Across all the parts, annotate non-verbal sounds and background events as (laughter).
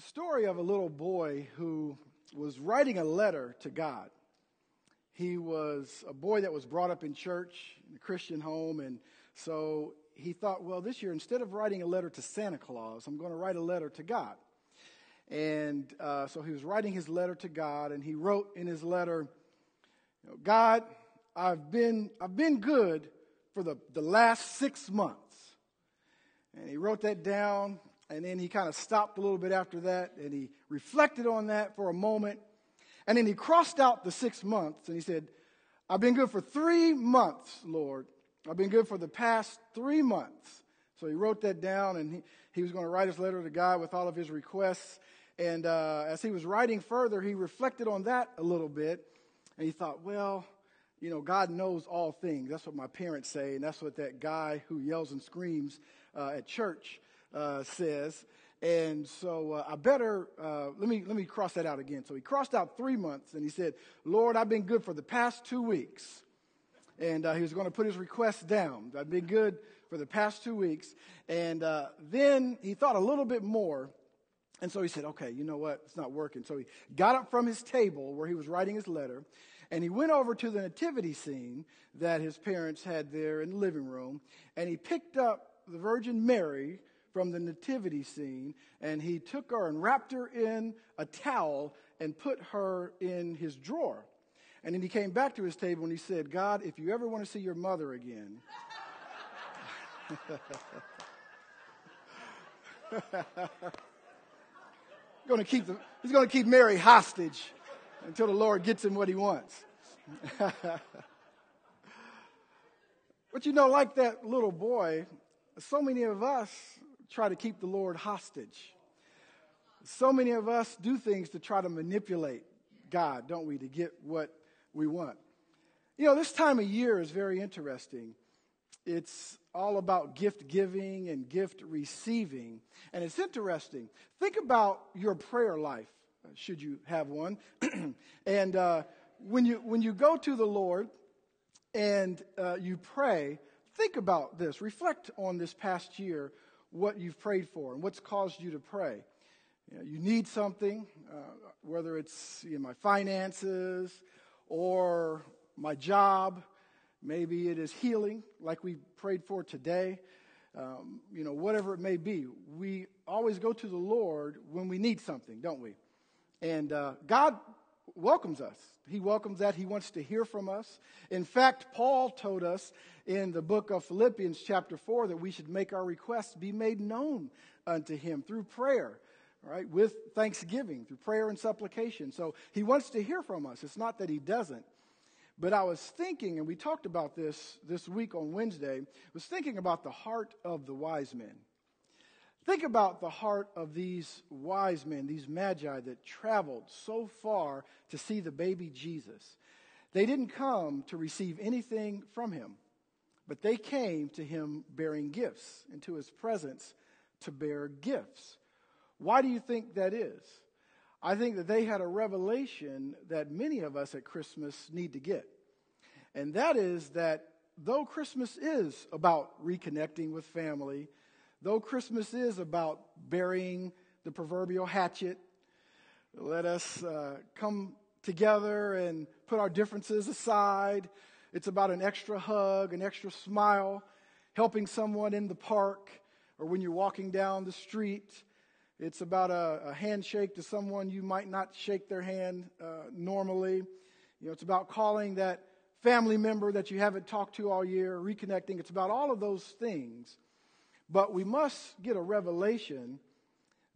the story of a little boy who was writing a letter to God. He was a boy that was brought up in church, in a Christian home, and so he thought, well, this year, instead of writing a letter to Santa Claus, I'm going to write a letter to God. And uh, so he was writing his letter to God, and he wrote in his letter, God, I've been, I've been good for the, the last six months. And he wrote that down, and then he kind of stopped a little bit after that, and he reflected on that for a moment. And then he crossed out the six months, and he said, I've been good for three months, Lord. I've been good for the past three months. So he wrote that down, and he, he was going to write his letter to God with all of his requests. And uh, as he was writing further, he reflected on that a little bit, and he thought, well, you know, God knows all things. That's what my parents say, and that's what that guy who yells and screams uh, at church uh, says. And so uh, I better uh, let me let me cross that out again. So he crossed out three months, and he said, "Lord, I've been good for the past two weeks." And uh, he was going to put his request down. I've been good for the past two weeks, and uh, then he thought a little bit more. And so he said, okay, you know what? It's not working. So he got up from his table where he was writing his letter and he went over to the nativity scene that his parents had there in the living room, and he picked up the Virgin Mary from the nativity scene, and he took her and wrapped her in a towel and put her in his drawer. And then he came back to his table and he said, God, if you ever want to see your mother again, (laughs) to keep the, he's going to keep Mary hostage until the Lord gets him what he wants. (laughs) but you know, like that little boy, so many of us try to keep the Lord hostage. So many of us do things to try to manipulate God, don't we, to get what we want. You know, this time of year is very interesting. It's all about gift giving and gift receiving. And it's interesting. Think about your prayer life should you have one. (clears throat) and uh, when, you, when you go to the Lord and uh, you pray, think about this. Reflect on this past year, what you've prayed for and what's caused you to pray. You, know, you need something, uh, whether it's you know, my finances or my job. Maybe it is healing, like we prayed for today. Um, you know, whatever it may be. We always go to the Lord when we need something, don't we? And uh, God welcomes us. He welcomes that. He wants to hear from us. In fact, Paul told us in the book of Philippians, chapter 4, that we should make our requests be made known unto him through prayer, right? With thanksgiving, through prayer and supplication. So he wants to hear from us. It's not that he doesn't. But I was thinking, and we talked about this this week on Wednesday, was thinking about the heart of the wise men. Think about the heart of these wise men, these magi that traveled so far to see the baby Jesus. They didn't come to receive anything from him, but they came to him bearing gifts, into his presence to bear gifts. Why do you think that is? I think that they had a revelation that many of us at Christmas need to get. And that is that though Christmas is about reconnecting with family, though Christmas is about burying the proverbial hatchet, let us uh, come together and put our differences aside. It's about an extra hug, an extra smile, helping someone in the park or when you're walking down the street. It's about a, a handshake to someone you might not shake their hand uh, normally. You know, it's about calling that family member that you haven't talked to all year, reconnecting. It's about all of those things. But we must get a revelation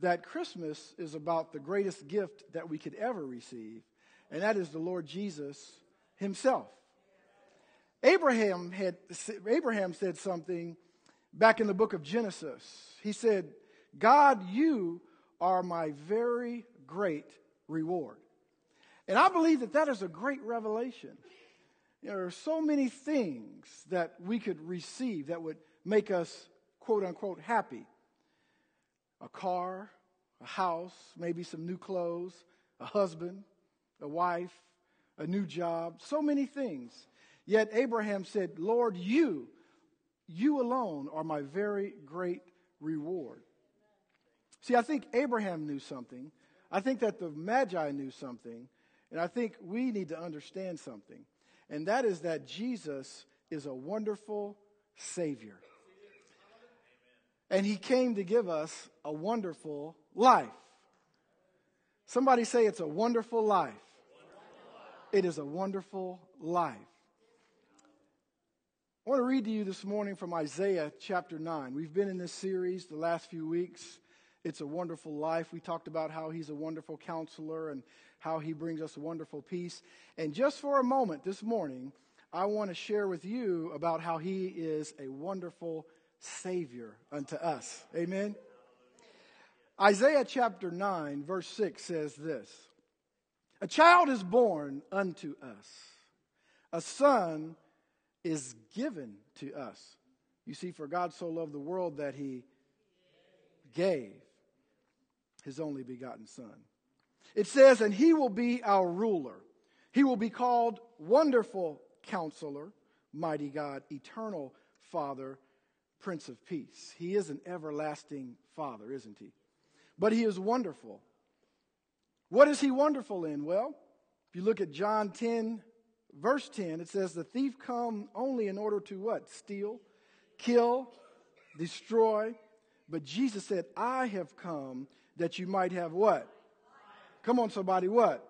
that Christmas is about the greatest gift that we could ever receive, and that is the Lord Jesus himself. Abraham had Abraham said something back in the book of Genesis. He said, "God, you are my very great reward." And I believe that that is a great revelation. There are so many things that we could receive that would make us quote unquote happy a car, a house, maybe some new clothes, a husband, a wife, a new job, so many things. Yet Abraham said, Lord, you, you alone are my very great reward. See, I think Abraham knew something. I think that the Magi knew something. And I think we need to understand something. And that is that Jesus is a wonderful Savior. And He came to give us a wonderful life. Somebody say it's a wonderful life. It is a wonderful life. I want to read to you this morning from Isaiah chapter 9. We've been in this series the last few weeks. It's a wonderful life. We talked about how he's a wonderful counselor and how he brings us wonderful peace. And just for a moment this morning, I want to share with you about how he is a wonderful Savior unto us. Amen. Isaiah chapter 9, verse 6 says this A child is born unto us, a son is given to us. You see, for God so loved the world that he gave his only begotten Son. It says, and he will be our ruler. He will be called Wonderful Counselor, Mighty God, Eternal Father, Prince of Peace. He is an everlasting Father, isn't he? But he is wonderful. What is he wonderful in? Well, if you look at John 10, verse 10, it says, The thief come only in order to what? Steal, kill, destroy. But Jesus said, I have come that you might have what? Come on, somebody, what?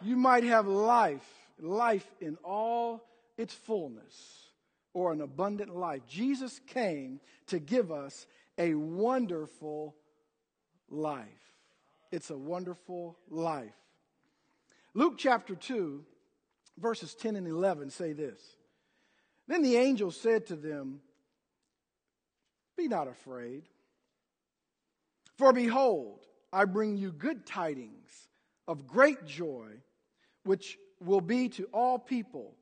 You might have life, life in all its fullness, or an abundant life. Jesus came to give us a wonderful life. It's a wonderful life. Luke chapter 2 verses 10 and 11 say this Then the angel said to them, Be not afraid, for behold, I bring you good tidings of great joy, which will be to all people.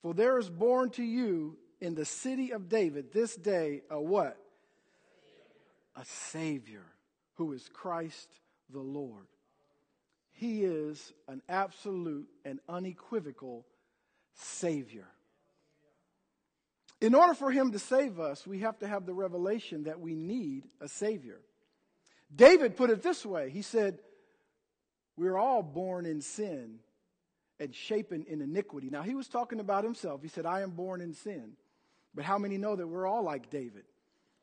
For there is born to you in the city of David this day a what? A Savior who is Christ the Lord. He is an absolute and unequivocal Savior. In order for Him to save us, we have to have the revelation that we need a Savior. David put it this way He said, We're all born in sin and shapen in iniquity. Now, he was talking about himself. He said, I am born in sin. But how many know that we're all like David?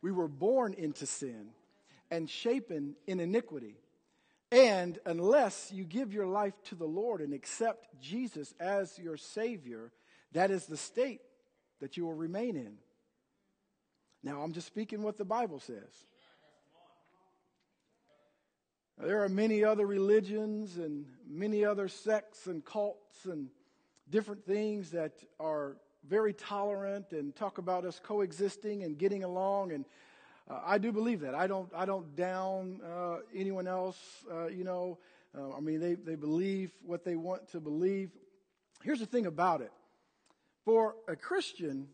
We were born into sin and shapen in iniquity. And unless you give your life to the Lord and accept Jesus as your Savior, that is the state that you will remain in. Now, I'm just speaking what the Bible says. There are many other religions and many other sects and cults and different things that are very tolerant and talk about us coexisting and getting along and uh, I do believe that. I don't, I don't down uh, anyone else, uh, you know. Uh, I mean, they, they believe what they want to believe. Here's the thing about it for a Christian,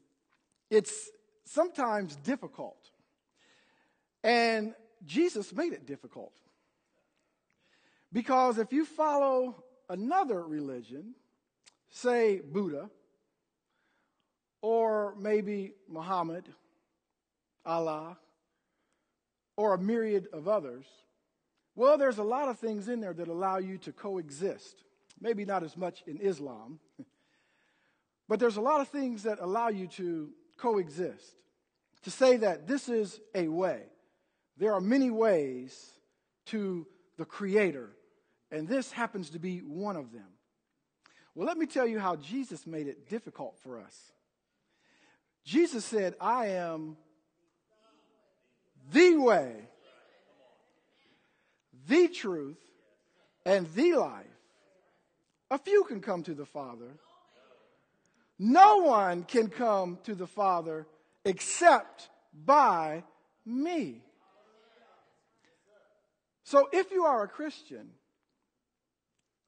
it's sometimes difficult. And Jesus made it difficult. Because if you follow another religion, say Buddha, or maybe Muhammad, Allah, or a myriad of others? Well, there's a lot of things in there that allow you to coexist. Maybe not as much in Islam, (laughs) but there's a lot of things that allow you to coexist. To say that this is a way. There are many ways to the Creator, and this happens to be one of them. Well, let me tell you how Jesus made it difficult for us. Jesus said, I am the way, the truth, and the life. A few can come to the Father. No one can come to the Father except by me. So if you are a Christian,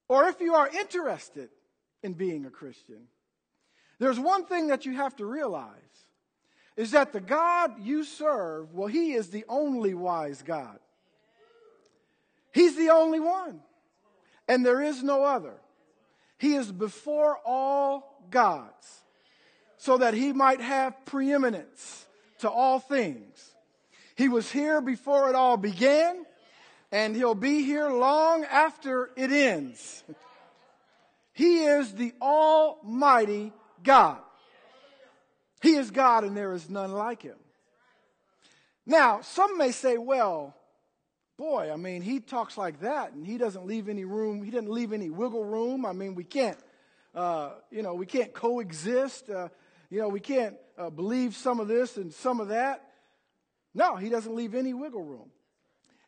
or if you are interested in being a Christian, there's one thing that you have to realize is that the God you serve, well, He is the only wise God. He's the only one, and there is no other. He is before all gods, so that He might have preeminence to all things. He was here before it all began, and he'll be here long after it ends. (laughs) He is the Almighty God. He is God and there is none like him. Now, some may say, well, boy, I mean, he talks like that and he doesn't leave any room, he doesn't leave any wiggle room. I mean, we can't, uh, you know, we can't coexist. Uh, you know, we can't uh, believe some of this and some of that. No, he doesn't leave any wiggle room.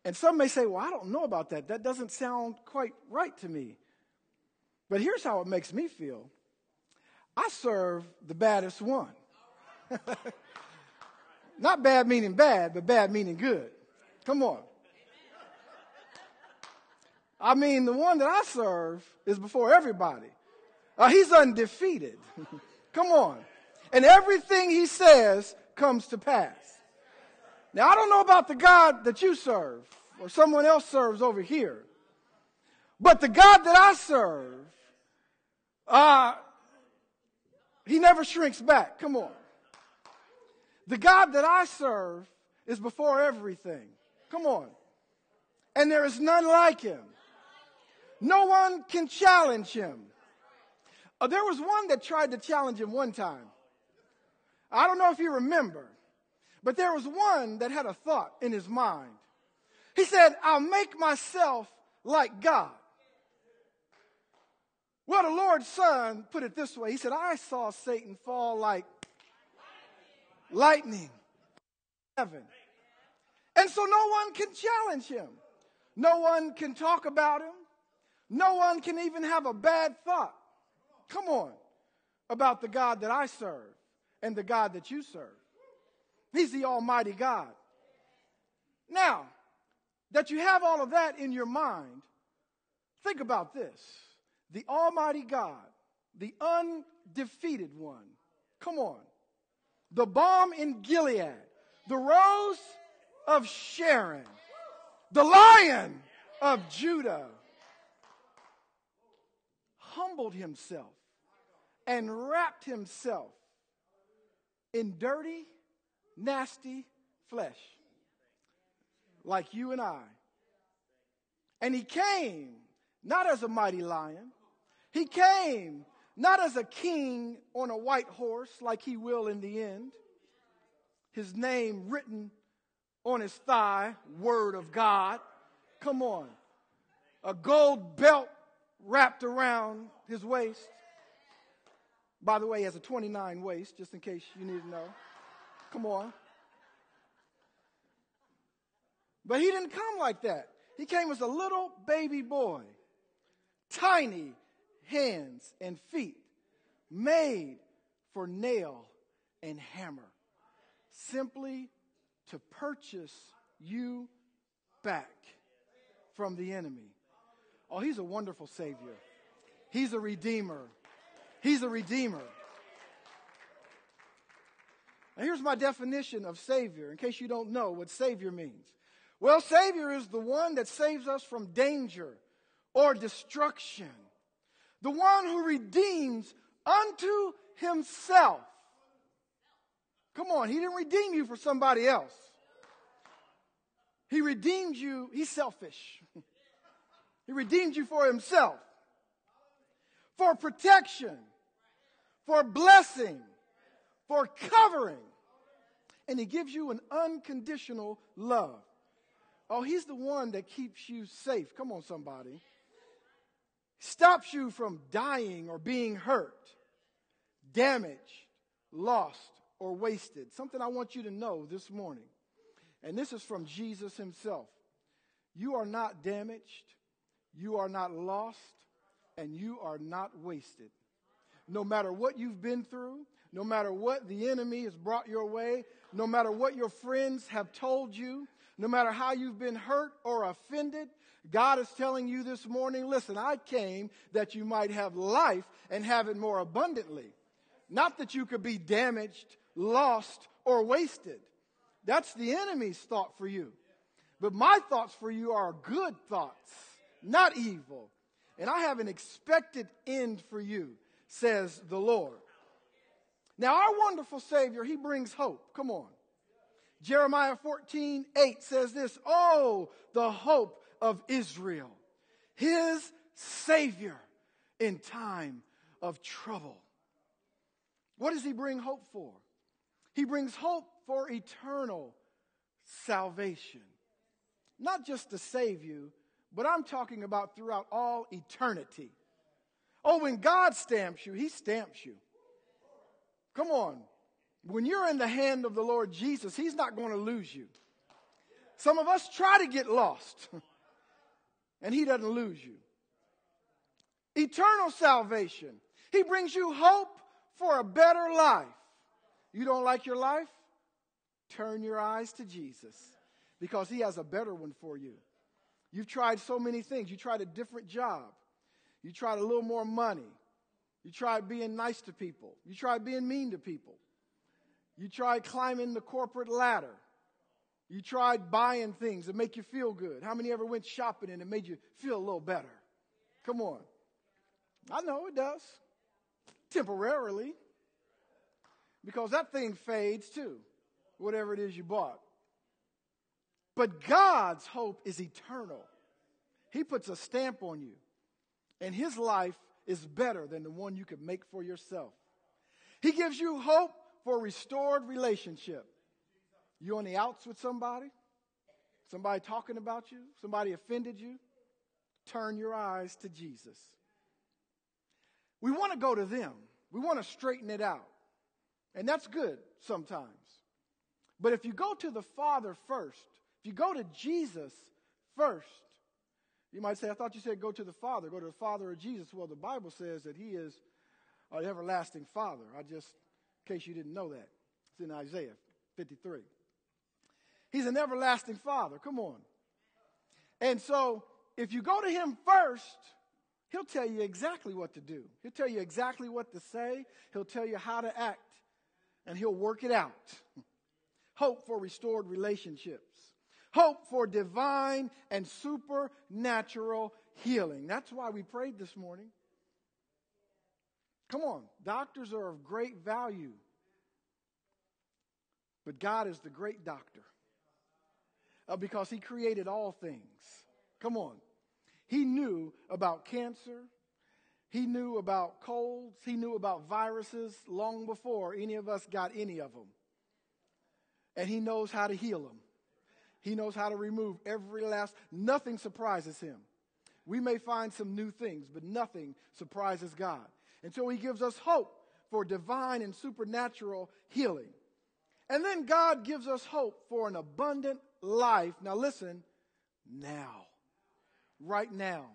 And some may say, well, I don't know about that. That doesn't sound quite right to me. But here's how it makes me feel I serve the baddest one. (laughs) Not bad meaning bad, but bad meaning good. Come on. I mean, the one that I serve is before everybody. Uh, he's undefeated. (laughs) Come on. And everything he says comes to pass. Now, I don't know about the God that you serve or someone else serves over here, but the God that I serve, uh, he never shrinks back. Come on. The God that I serve is before everything. Come on. And there is none like him. No one can challenge him. Uh, there was one that tried to challenge him one time. I don't know if you remember, but there was one that had a thought in his mind. He said, I'll make myself like God. Well, the Lord's Son put it this way He said, I saw Satan fall like lightning heaven. And so no one can challenge him. No one can talk about him. No one can even have a bad thought. Come on. About the God that I serve and the God that you serve. He's the Almighty God. Now, that you have all of that in your mind, think about this. The Almighty God, the undefeated one. Come on. The balm in Gilead, the rose of Sharon, the lion of Judah humbled himself and wrapped himself in dirty, nasty flesh like you and I. And he came not as a mighty lion, he came not as a king on a white horse like he will in the end, his name written on his thigh, Word of God. Come on. A gold belt wrapped around his waist. By the way, he has a 29 waist, just in case you need to know. Come on. But he didn't come like that. He came as a little baby boy, tiny hands and feet, made for nail and hammer, simply to purchase you back from the enemy. Oh, he's a wonderful Savior. He's a Redeemer. He's a Redeemer. Now, here's my definition of Savior, in case you don't know what Savior means. Well, Savior is the one that saves us from danger or destruction, the one who redeems unto himself. Come on, he didn't redeem you for somebody else. He redeemed you, he's selfish. (laughs) He redeemed you for himself, for protection, for blessing, for covering. And he gives you an unconditional love. Oh, he's the one that keeps you safe. Come on, somebody. Stops you from dying or being hurt, damaged, lost, or wasted. Something I want you to know this morning. And this is from Jesus himself. You are not damaged. You are not lost and you are not wasted. No matter what you've been through, no matter what the enemy has brought your way, no matter what your friends have told you, no matter how you've been hurt or offended, God is telling you this morning, listen, I came that you might have life and have it more abundantly. Not that you could be damaged, lost, or wasted. That's the enemy's thought for you. But my thoughts for you are good thoughts not evil. And I have an expected end for you, says the Lord. Now, our wonderful Savior, He brings hope. Come on. Jeremiah 14, 8 says this Oh, the hope of Israel, his Savior in time of trouble. What does he bring hope for? He brings hope for eternal salvation. Not just to save you, but I'm talking about throughout all eternity. Oh, when God stamps you, He stamps you. Come on. When you're in the hand of the Lord Jesus, He's not going to lose you. Some of us try to get lost, (laughs) and He doesn't lose you. Eternal salvation. He brings you hope for a better life. You don't like your life? Turn your eyes to Jesus because He has a better one for you. You've tried so many things. You tried a different job. You tried a little more money. You tried being nice to people. You tried being mean to people. You tried climbing the corporate ladder. You tried buying things that make you feel good. How many ever went shopping and it made you feel a little better? Come on. I know it does. Temporarily. Because that thing fades too, whatever it is you bought. But God's hope is eternal. He puts a stamp on you, and His life is better than the one you could make for yourself. He gives you hope for restored relationship. You on the outs with somebody? Somebody talking about you? Somebody offended you? Turn your eyes to Jesus. We want to go to them. We want to straighten it out. And that's good sometimes. But if you go to the Father first, if you go to Jesus first, you might say, I thought you said go to the Father, go to the Father of Jesus. Well, the Bible says that He is an everlasting Father. I just, in case you didn't know that, it's in Isaiah 53. He's an everlasting Father. Come on. And so, if you go to Him first, He'll tell you exactly what to do. He'll tell you exactly what to say. He'll tell you how to act. And He'll work it out. Hope for restored relationships hope for divine and supernatural healing. That's why we prayed this morning. Come on, doctors are of great value. But God is the great doctor uh, because He created all things. Come on. He knew about cancer. He knew about colds. He knew about viruses long before any of us got any of them. And He knows how to heal them. He knows how to remove every last, nothing surprises him. We may find some new things, but nothing surprises God. And so he gives us hope for divine and supernatural healing. And then God gives us hope for an abundant life. Now listen, now. Right now.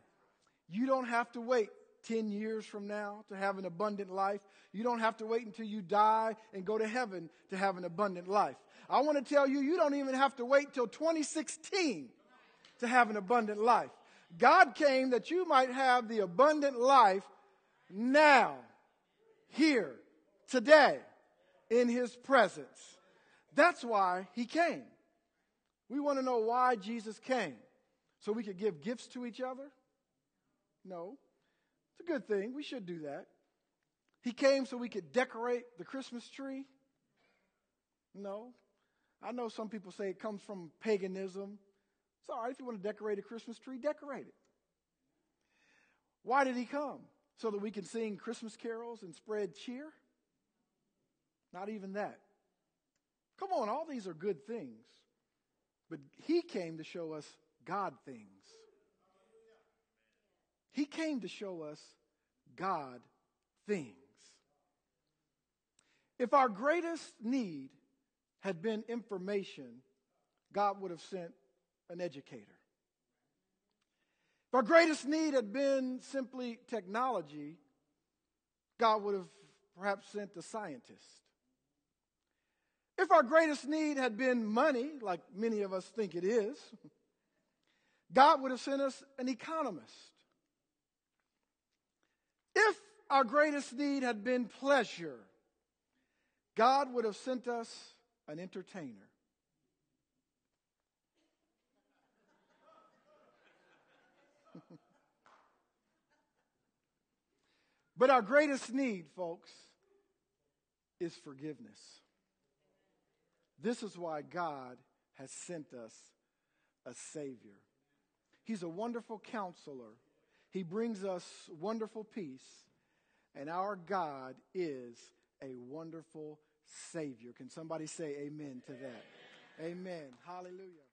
You don't have to wait 10 years from now to have an abundant life. You don't have to wait until you die and go to heaven to have an abundant life. I want to tell you, you don't even have to wait till 2016 to have an abundant life. God came that you might have the abundant life now, here, today, in His presence. That's why He came. We want to know why Jesus came. So we could give gifts to each other? No. It's a good thing. We should do that. He came so we could decorate the Christmas tree? No. I know some people say it comes from paganism. It's all right if you want to decorate a Christmas tree, decorate it. Why did he come? So that we can sing Christmas carols and spread cheer? Not even that. Come on, all these are good things. But he came to show us God things. He came to show us God things. If our greatest need had been information, God would have sent an educator. If our greatest need had been simply technology, God would have perhaps sent a scientist. If our greatest need had been money, like many of us think it is, God would have sent us an economist. If our greatest need had been pleasure, God would have sent us an entertainer. (laughs) but our greatest need, folks, is forgiveness. This is why God has sent us a Savior. He's a wonderful counselor. He brings us wonderful peace. And our God is a wonderful Savior. Can somebody say amen to that? Amen. Hallelujah.